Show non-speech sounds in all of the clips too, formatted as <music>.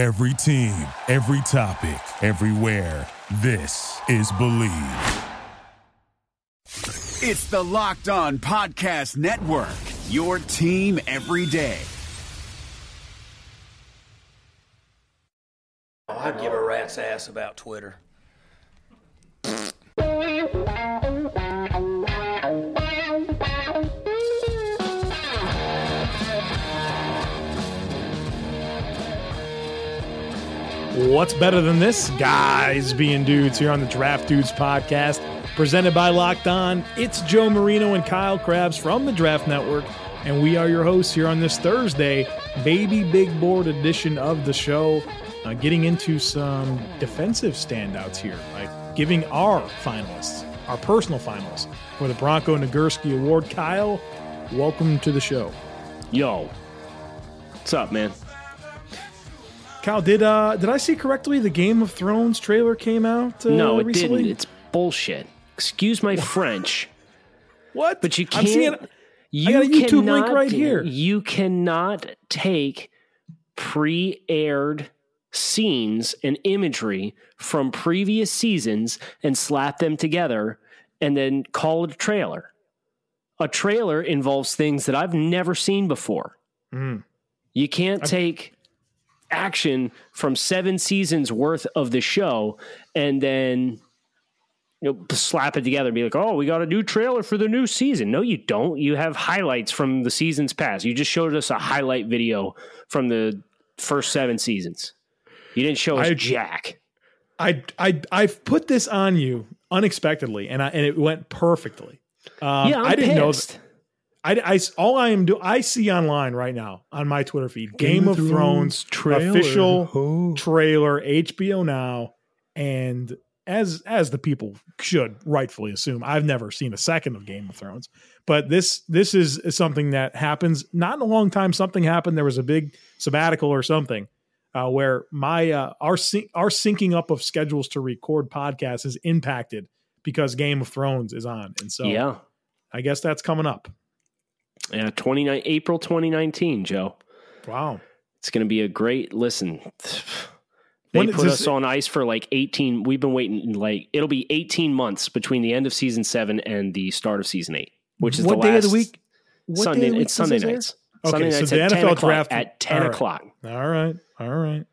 Every team, every topic, everywhere. This is Bleav. It's the Locked On Podcast Network, your team every day. I give a rat's ass about Twitter. What's better than this? Guys being dudes here on the Draft Dudes podcast, presented by Locked On. It's Joe Marino and Kyle Crabbs from the Draft Network, and we are your hosts here on this Thursday, baby big board edition of the show. Uh, getting into some defensive standouts here, like giving our finalists, our personal finalists for the Bronco Nagurski Award. Kyle, welcome to the show. Yo, what's up, man? Kyle, did uh did I see correctly? The Game of Thrones trailer came out. Uh, no, it recently? didn't. It's bullshit. Excuse my French, <laughs> what? but you I'm seeing can't. it- You got a YouTube link cannot- right here. You cannot take pre-aired scenes and imagery from previous seasons and slap them together and then call it a trailer. A trailer involves things that I've never seen before. Mm. You can't take action from seven seasons worth of the show and then you know slap it together and be like, "Oh, we got a new trailer for the new season." No, you don't. You have highlights from the seasons past. You just showed us a highlight video from the first seven seasons. You didn't show us I- Jack. I I I've put this on you unexpectedly, and I and it went perfectly. Um, yeah, I'm I didn't know. pissed. I, I all I am do I see online right now on my Twitter feed Game, of Thrones, official trailer HBO now, and as as the people should rightfully assume, I've never seen a second of Game of Thrones, but this this is, is something that happens not in a long time. Something happened. There was a big sabbatical or something. Uh, where my uh, our our syncing up of schedules to record podcasts is impacted because Game of Thrones is on, and so yeah, I guess that's coming up. Yeah. Twenty nine April twenty nineteen, Joe. Wow. It's going to be a great listen. They When put us on ice for like 18. We've been waiting like it'll be 18 months between the end of season seven and the start of season eight, which is what the day of the week? What Sunday. day of the week it's Sunday nights. Okay, Sunday so nights the at 10 NFL o'clock. draft- at 10 all right. o'clock. All right. All right.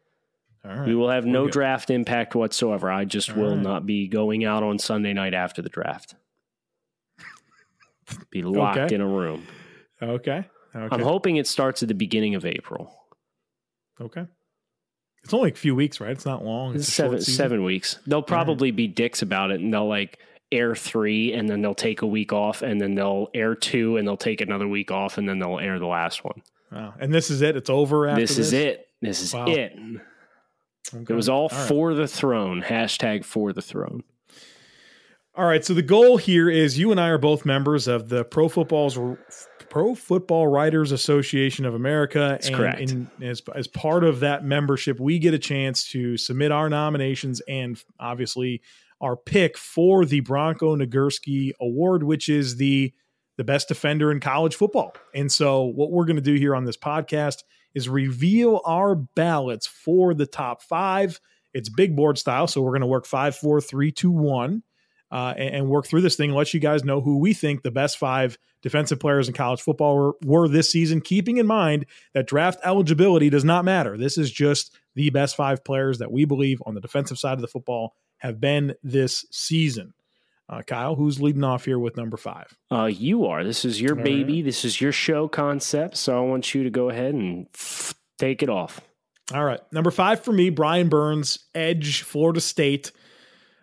All right. We will have We're no good. draft impact whatsoever. I just All will right. not be going out on Sunday night after the draft. Be <laughs> locked Okay. in a room. Okay. Okay. I'm hoping it starts at the beginning of April. okay. It's only a few weeks, right? It's not long. It's a seven seven weeks. They'll probably be dicks about it, and they'll like air three, and then they'll take a week off, and then they'll air two, and they'll take another week off, and then they'll air the last one. Wow. And this is it. It's over after this is it. This is Wow. it. Okay. It was all, right. for the throne. Hashtag for the throne. All right. So the goal here is you and I are both members of the Pro Football's Pro Football Writers Association of America. That's and correct. in- as, as part of that membership, we get a chance to submit our nominations and obviously our pick for the Bronco Nagurski Award, which is the the best defender in college football. And so what we're going to do here on this podcast is reveal our ballots for the top five. It's big board style, so we're going to work five, four, three, two, one uh, and, and work through this thing and let you guys know who we think the best five defensive players in college football were, were this season, keeping in mind that draft eligibility does not matter. This is just the best five players that we believe on the defensive side of the football have been this season. Uh, Kyle, who's leading off here with number five? Uh, you are. This is your All baby. right. This is your show concept. So I want you to go ahead and take it off. All right. Number five for me, Brian Burns, Edge, Florida State.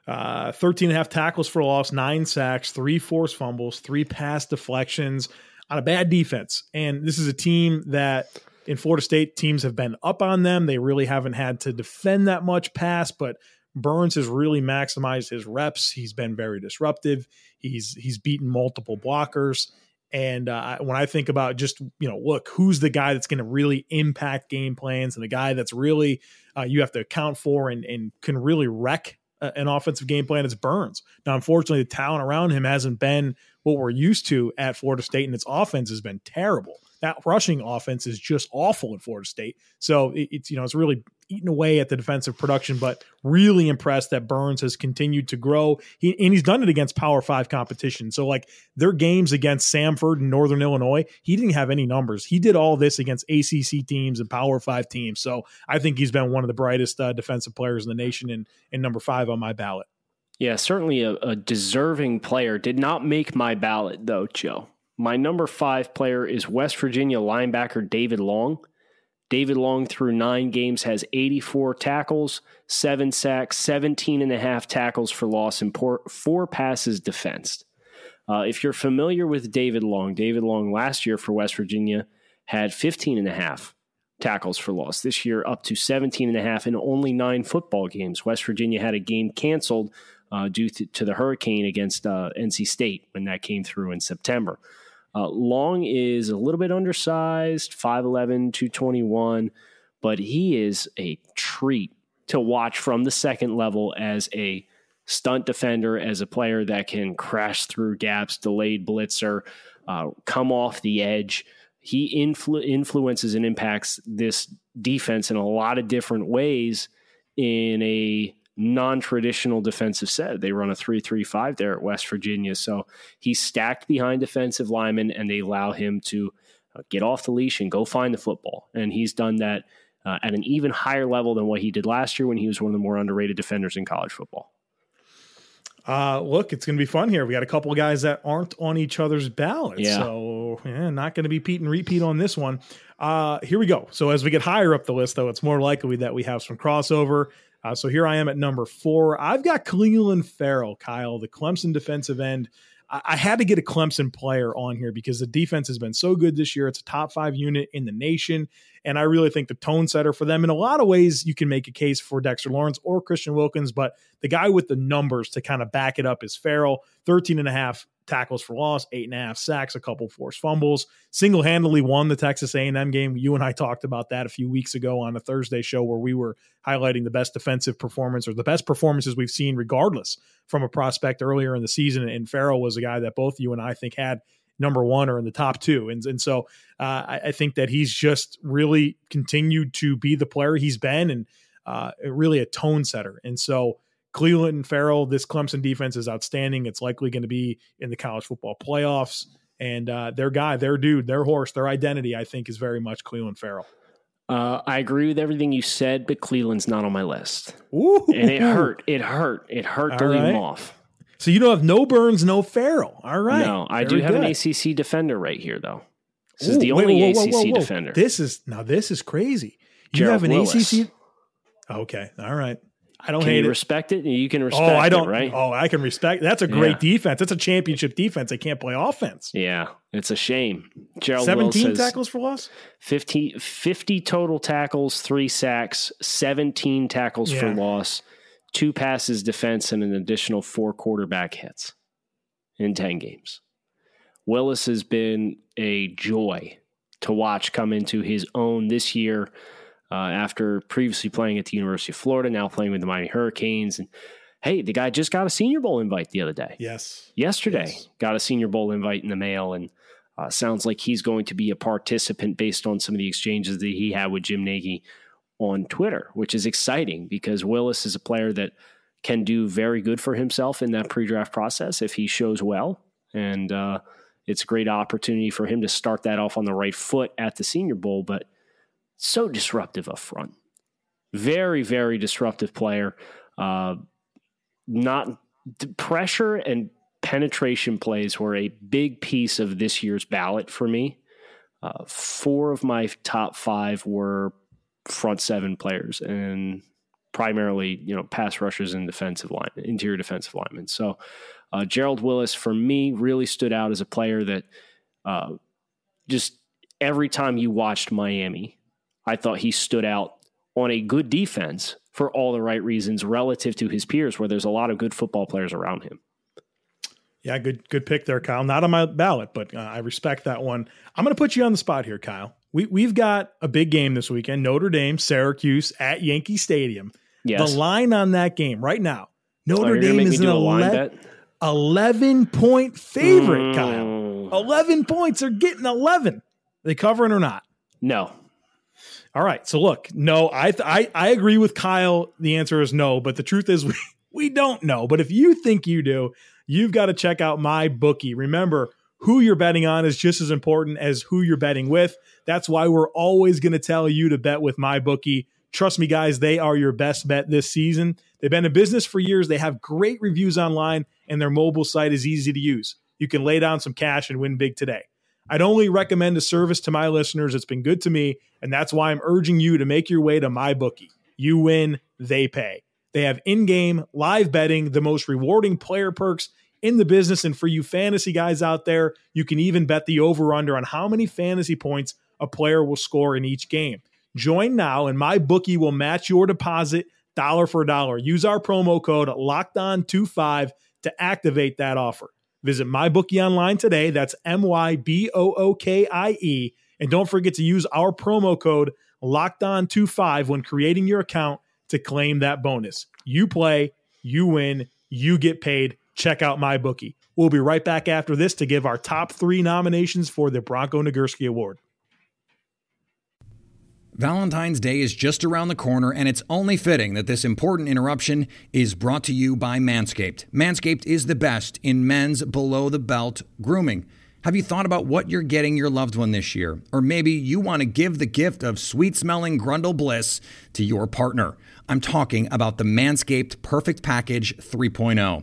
Uh, 13 and a half tackles for loss, nine sacks, three forced fumbles, three pass deflections on a bad defense. And this is a team that in Florida State, teams have been up on them. They really haven't had to defend that much pass, but Burns has really maximized his reps. He's been very disruptive. He's he's beaten multiple blockers. And uh, when I think about just you know, look, who's the guy that's going to really impact game plans, and the guy that's really uh, you have to account for and and can really wreck an offensive game plan, it's Burns. Now, unfortunately, the talent around him hasn't been what we're used to at Florida State, and its offense has been terrible. That rushing offense is just awful at Florida State. So it, it's you know it's really eaten away at the defensive production, but really impressed that Burns has continued to grow. He, and he's done it against Power Five competition. So, like their games against Samford and Northern Illinois, he didn't have any numbers. He did all this against ACC teams and Power Five teams. So, I think he's been one of the brightest uh, defensive players in the nation and, and number five on my ballot. Yeah, certainly a, a deserving player. Did not make my ballot, though, Joe. My number five player is West Virginia linebacker David Long. David Long, through nine games, has 84 tackles, seven sacks, 17 and a half tackles for loss, and four passes defensed. Uh, if you're familiar with David Long, David Long last year for West Virginia had 15 and a half tackles for loss. This year, up to 17 and a half in only nine football games. West Virginia had a game canceled uh, due to, to, the hurricane against uh, NC State when that came through in September. Uh, Long is a little bit undersized, 5'11, 221, but he is a treat to watch from the second level as a stunt defender, as a player that can crash through gaps, delayed blitzer, uh, come off the edge. He influ- influences and impacts this defense in a lot of different ways in a non-traditional defensive set. They run a 3-3-5 there at West Virginia. So he's stacked behind defensive linemen and they allow him to uh, get off the leash and go find the football. And he's done that uh, at an even higher level than what he did last year when he was one of the more underrated defenders in college football. Uh, look, it's going to be fun here. We got a couple of guys that aren't on each other's ballots. Yeah. So, yeah, not going to be Pete and repeat on this one. Uh, here we go. So, as we get higher up the list, though, it's more likely that we have some crossover. Uh, so here I am at number four. I've got Clelin Ferrell, Kyle, the Clemson defensive end. I, I had to get a Clemson player on here because the defense has been so good this year. It's a top five unit in the nation. And I really think the tone setter for them in a lot of ways, you can make a case for Dexter Lawrence or Christian Wilkins, but the guy with the numbers to kind of back it up is Ferrell, 13 and a half tackles for loss, eight and a half sacks, a couple forced fumbles. Single handedly won the Texas A&M game. You and I talked about that a few weeks ago on a Thursday show where we were highlighting the best defensive performance or the best performances we've seen, regardless from a prospect earlier in the season. And Ferrell was a guy that both you and I think had number one or in the top two. And, and so uh, I, I, think that he's just really continued to be the player he's been and uh, really a tone setter. And so Clelin and Ferrell, this Clemson defense is outstanding. It's likely going to be in the college football playoffs. And uh, their guy, their dude, their horse, their identity, I think, is very much Clelin Ferrell. Uh, I agree with everything you said, but Clelin's not on my list. Ooh. And it hurt. It hurt. It hurt All to right. leave him off. So you don't have no Burns, no Ferrell. All right. No, I Very do have good. an ACC defender right here, though. This Ooh, is the only wait, whoa, whoa, whoa, ACC defender. This is now. This is crazy. You Gerald have an Willis. ACC. Okay. All right. I don't can hate you it. respect it. You can oh, respect. Oh, I don't. It, right? Oh, I can respect. That's a great yeah. defense. That's a championship defense. They can't play offense. Yeah, it's a shame. Gerald seventeen tackles for loss. 50, 50, total tackles, three sacks, seventeen tackles yeah. for loss, two passes defense, and an additional four quarterback hits in ten games. Willis has been a joy to watch come into his own this year uh, after previously playing at the University of Florida, now playing with the Miami Hurricanes. And hey, the guy just got a Senior Bowl invite the other day. Yes. Yesterday, yes. got a Senior Bowl invite in the mail. And uh, sounds like he's going to be a participant based on some of the exchanges that he had with Jim Nagy on Twitter, which is exciting because Willis is a player that can do very good for himself in that pre draft process if he shows well. And uh, it's a great opportunity for him to start that off on the right foot at the Senior Bowl. But so disruptive up front. Very, very disruptive player. Uh, not pressure and penetration plays were a big piece of this year's ballot for me. Uh, four of my top five were front seven players and primarily, you know, pass rushers and defensive line, interior defensive linemen. So uh, Gerald Willis, for me, really stood out as a player that uh, just every time you watched Miami, I thought he stood out on a good defense for all the right reasons relative to his peers, where there's a lot of good football players around him. Yeah, good good pick there, Kyle. Not on my ballot, but uh, I respect that one. I'm going to put you on the spot here, Kyle. We we've got a big game this weekend: Notre Dame, Syracuse at Yankee Stadium. Yes. The line on that game right now, Notre oh, Dame is an 11, 11, point favorite, mm. Kyle. 11 points. They're getting 11. Are they covering or not? No. All right. So look, no, I I I agree with Kyle. The answer is no, but the truth is <laughs> we we don't know. But if you think you do, you've got to check out my bookie. Remember, who you're betting on is just as important as who you're betting with. That's why we're always going to tell you to bet with my bookie. Trust me, guys, they are your best bet this season. They've been in business for years. They have great reviews online, and their mobile site is easy to use. You can lay down some cash and win big today. I'd only recommend a service to my listeners. It's been good to me, and that's why I'm urging you to make your way to my bookie. You win, they pay. They have in-game live betting, the most rewarding player perks in the business, and for you fantasy guys out there, you can even bet the over/under on how many fantasy points a player will score in each game. Join now, and my bookie will match your deposit dollar for dollar. Use our promo code LOCKEDON25 to activate that offer. Visit MyBookie online today. That's M Y B O O K I E. And don't forget to use our promo code LOCKEDON25 when creating your account to claim that bonus. You play, you win, you get paid. Check out MyBookie. We'll be right back after this to give our top three nominations for the Bronco Nagurski Award. Valentine's Day is just around the corner, and it's only fitting that this important interruption is brought to you by Manscaped. Manscaped is the best in men's below the belt grooming. Have you thought about what you're getting your loved one this year? Or maybe you want to give the gift of sweet smelling grundle bliss to your partner. I'm talking about the Manscaped Perfect Package 3.0.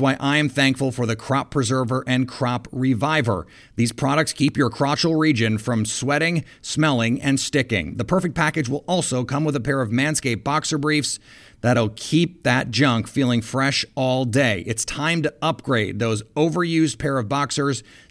why I am thankful for the Crop Preserver and Crop Reviver. These products keep your crotchal region from sweating, smelling, and sticking. The perfect package will also come with a pair of Manscaped boxer briefs that'll keep that junk feeling fresh all day. It's time to upgrade those overused pair of boxers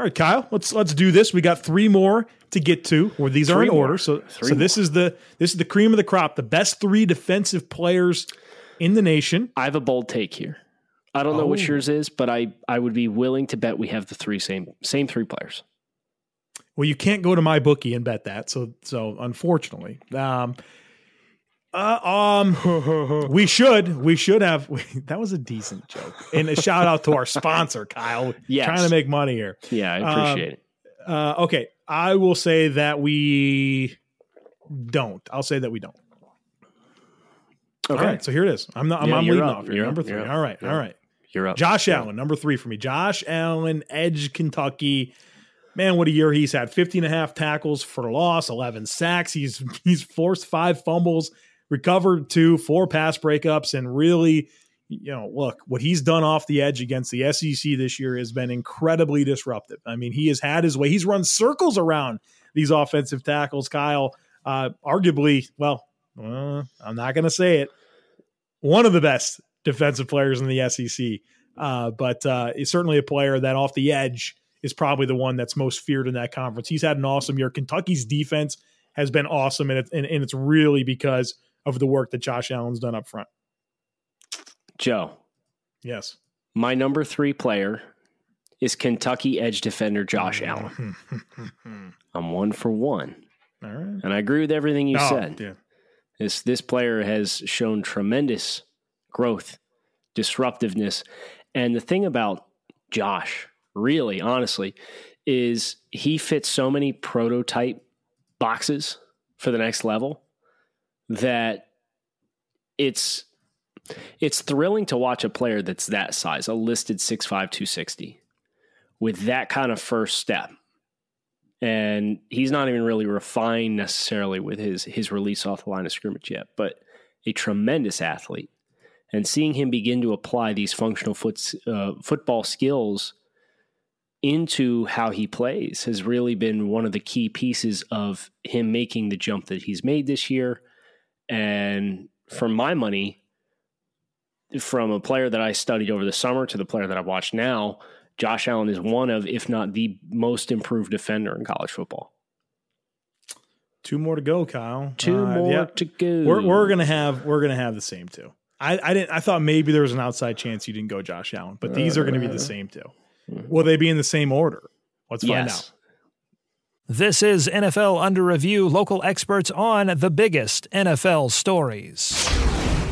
All right, Kyle, let's let's do this. We got three more to get to, or these are in more. order. So, Three so this is the this is the cream of the crop. The best three defensive players in the nation. I have a bold take here. I don't know what Oh. yours is, but I, I would be willing to bet we have the three same same three players. Well, you can't go to my bookie and bet that. So so unfortunately, um, uh, um, <laughs> we should we should have. <laughs> that was a decent joke, and a shout out to our sponsor, Kyle. <laughs> Yes. trying to make money here. Yeah, I Um, appreciate it. Uh, okay, I will say that we don't. I'll say that we don't. Okay, All right, so here it is. I'm not. I'm, Yeah, I'm leading up. off here. You're number up. three. You're up. All right. You're All up. right. you're up. Josh Allen, number three for me. Josh Allen, Edge, Kentucky. Man, what a year he's had. 50 and a half tackles for loss, 11 sacks. He's he's forced five fumbles, recovered two, four pass breakups, and really, you know, look, what he's done off the edge against the SEC this year has been incredibly disruptive. I mean, he has had his way. He's run circles around these offensive tackles, Kyle. Uh, arguably, well, uh, I'm not going to say it. One of the best defensive players in the SEC. Uh, but uh, certainly a player that off the edge is probably the one that's most feared in that conference. He's had an awesome year. Kentucky's defense has been awesome, and, it, and, and it's really because of the work that Josh Allen's done up front. Joe, Yes. my number three player is Kentucky edge defender Josh mm-hmm. Allen. <laughs> I'm one for one, All right. and I agree with everything you Oh, said. yeah. This this player has shown tremendous growth, disruptiveness, and the thing about Josh, really, honestly, is he fits so many prototype boxes for the next level that it's it's thrilling to watch a player that's that size, a listed 6'5", 260, with that kind of first step and he's not even really refined necessarily with his his release off the line of scrimmage yet, but a tremendous athlete. And seeing him begin to apply these functional foot, uh, football skills into how he plays has really been one of the key pieces of him making the jump that he's made this year. And for my money, from a player that I studied over the summer to the player that I've watched now, Josh Allen is one of, if not the most improved defender in college football. Two more to go, Kyle. Two uh, more to go. We're, we're gonna have we're gonna have the same two. I, I didn't. I thought maybe there was an outside chance you didn't go Josh Allen, but these are going to be the same two. Will they be in the same order? Let's find yes. out. This is NFL Under Review, local experts on the biggest NFL stories.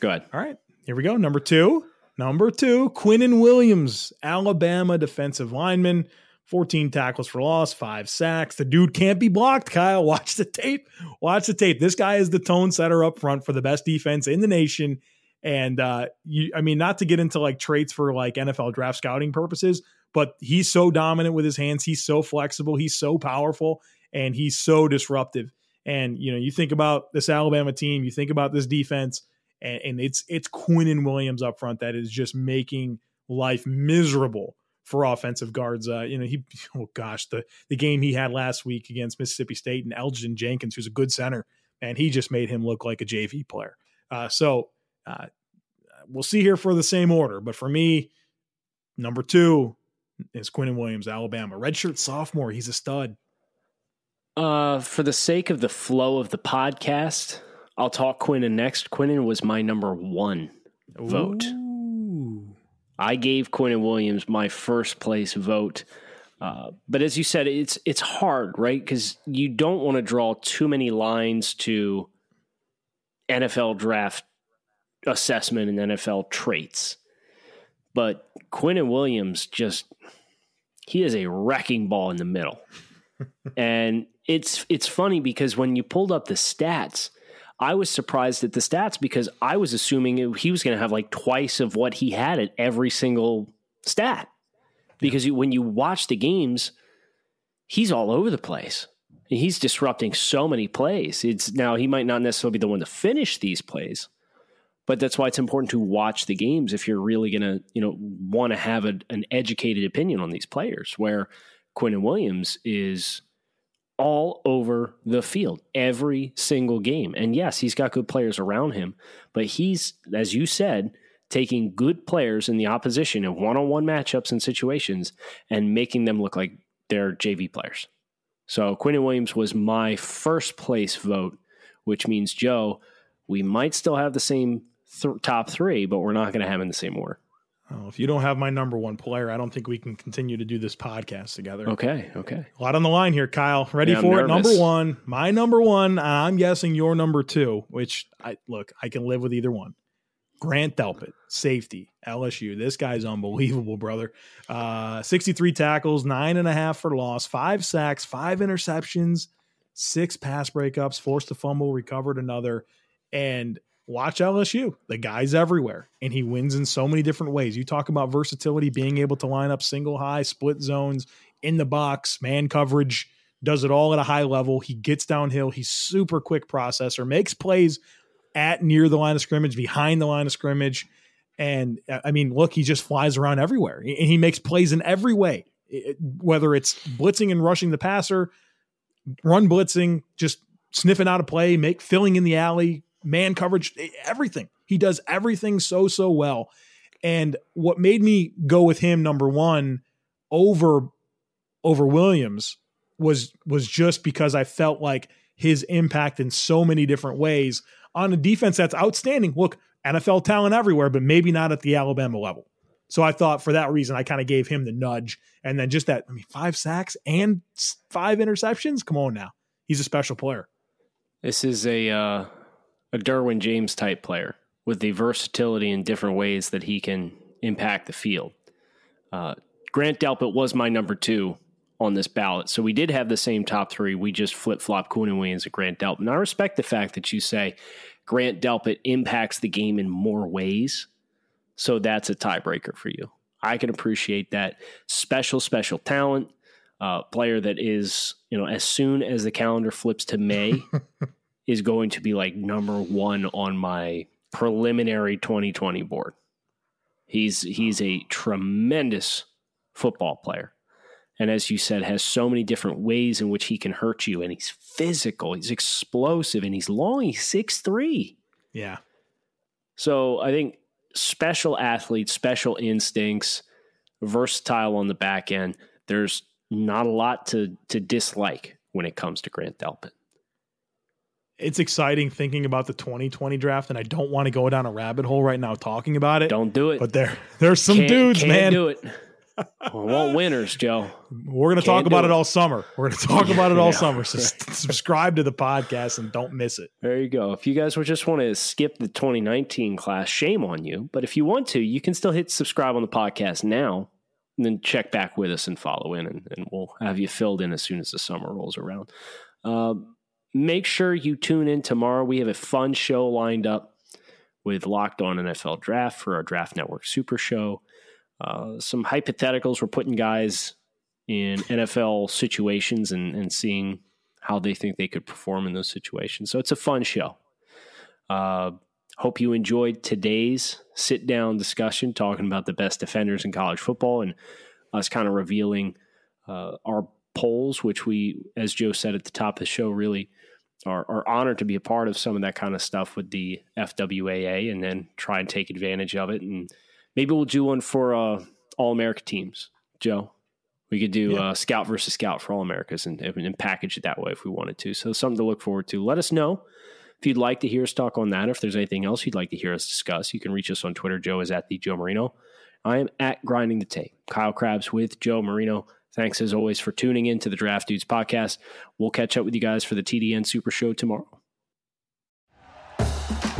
Go ahead. All right, here we go. Number two. Number two, Quinnen Williams, Alabama defensive lineman, 14 tackles for loss, five sacks. The dude can't be blocked, Kyle. <laughs> Watch the tape. Watch the tape. This guy is the tone setter up front for the best defense in the nation. And uh, you, I mean, not to get into like traits for like NFL draft scouting purposes, but he's so dominant with his hands. He's so flexible. He's so powerful, and he's so disruptive. And you know, you think about this Alabama team, you think about this defense and, and it's it's and Williams up front that is just making life miserable for offensive guards. Uh, you know, he <laughs> oh gosh, the the game he had last week against Mississippi State and Elgton Jenkins, who's a good center, and he just made him look like a JV player. Uh, so uh, we'll see here for the same order, but for me, number two is Quinnen Williams, Alabama, redshirt sophomore. He's a stud. Uh, for the sake of the flow of the podcast, I'll talk Quinnen next. Quinnen was my number one vote. I gave Quinnen Williams my first place vote. Uh, but as you said, it's it's hard, right? Because you don't want to draw too many lines to NFL draft assessment and NFL traits. But Quinnen Williams just he is a wrecking ball in the middle. <laughs> and it's it's funny because when you pulled up the stats, I was surprised at the stats because I was assuming he was going to have like twice of what he had at every single stat. Because yeah. when you watch the games, he's all over the place. He's disrupting so many plays. It's now he might not necessarily be the one to finish these plays, but that's why it's important to watch the games if you're really going to, you know, want to have a, an educated opinion on these players. Where Quinnen Williams is all over the field every single game. And yes, he's got good players around him, but he's, as you said, taking good players in the opposition in one on one matchups and situations and making them look like they're JV players. So Quinnen Williams was my first place vote, which means, Joe, we might still have the same th- top three, but we're not going to have in the same order. Oh, if you don't have my number one player, I don't think we can continue to do this podcast together. Okay, okay. A lot on the line here, Kyle. Ready Yeah, for it? Number one, my number one. I'm guessing your number two. Which I look, I can live with either one. Grant Delpit, safety, LSU. This guy's unbelievable, brother. Uh, 63 tackles, nine and a half for loss, five sacks, five interceptions, six pass breakups, forced a fumble, recovered another, and watch LSU. The guy's everywhere, and he wins in so many different ways. You talk about versatility, being able to line up single high, split zones, in the box, man coverage, does it all at a high level. He gets downhill. He's super quick processor, makes plays at near the line of scrimmage, behind the line of scrimmage. And uh, I mean, look, he just flies around everywhere, and he makes plays in every way, whether it's blitzing and rushing the passer, run blitzing, just sniffing out a play, make filling in the alley, man coverage, everything. He does everything so so well. And what made me go with him number 1 over over Williams was was just because I felt like his impact in so many different ways on a defense that's outstanding. Look, NFL talent everywhere, but maybe not at the Alabama level. So I thought for that reason, I kind of gave him the nudge. And then just that, I mean, five sacks and five interceptions. Come on now. He's a special player. This is a, uh, a Derwin James type player with the versatility in different ways that he can impact the field. Uh, Grant Delpit was my number two on this ballot. So we did have the same top three. We just flip flop Quinnen Williams and Grant Delpit. And I respect the fact that you say Grant Delpit impacts the game in more ways. So that's a tiebreaker for you. I can appreciate that. Special, special talent. Uh, player that is, you know, as soon as the calendar flips to May, <laughs> is going to be like number one on my preliminary 2020 board. He's he's a tremendous football player. And as you said, has so many different ways in which he can hurt you. And he's physical, he's explosive, and he's long. He's six three. Yeah. So I think special athlete, special instincts, versatile on the back end. There's not a lot to to dislike when it comes to Grant Delpit. It's exciting thinking about the 2020 draft, and I don't want to go down a rabbit hole right now talking about it. Don't do it. But there, there's some can't, dudes, can't man. Do it. we want winners, Joe. We're going to talk about it. it. all summer. We're going to talk about it all Yeah. summer. So s- subscribe to the podcast and don't miss it. There you go. If you guys would just want to skip the 2019 class, shame on you. But if you want to, you can still hit subscribe on the podcast now and then check back with us and follow in, and, and we'll have you filled in as soon as the summer rolls around. Um, make sure you tune in tomorrow. We have a fun show lined up with Locked On NFL Draft for our Draft Network Super Show. Uh, some hypotheticals. We're putting guys in NFL situations and, and seeing how they think they could perform in those situations. So it's a fun show. Uh, hope you enjoyed today's sit down discussion talking about the best defenders in college football and us kind of revealing uh, our polls, which we, as Joe said at the top of the show, really are, are honored to be a part of some of that kind of stuff with the FWAA and then try and take advantage of it. And maybe we'll do one for uh, All America teams, Joe. We could do Yeah. uh, scout versus scout for all Americas and, and package it that way if we wanted to. So something to look forward to. Let us know if you'd like to hear us talk on that. Or if there's anything else you'd like to hear us discuss, you can reach us on Twitter. Joe is at the Joe Marino. I am at grinding the tape. Kyle Crabbs with Joe Marino. Thanks as always for tuning in to the Draft Dudes podcast. We'll catch up with you guys for the TDN Super Show tomorrow.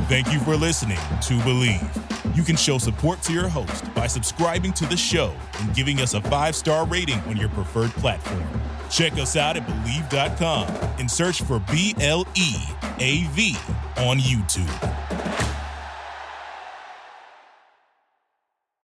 Thank you for listening to Bleav. You can show support to your host by subscribing to the show and giving us a five star rating on your preferred platform. Check us out at Bleav.com and search for B L E A V on YouTube.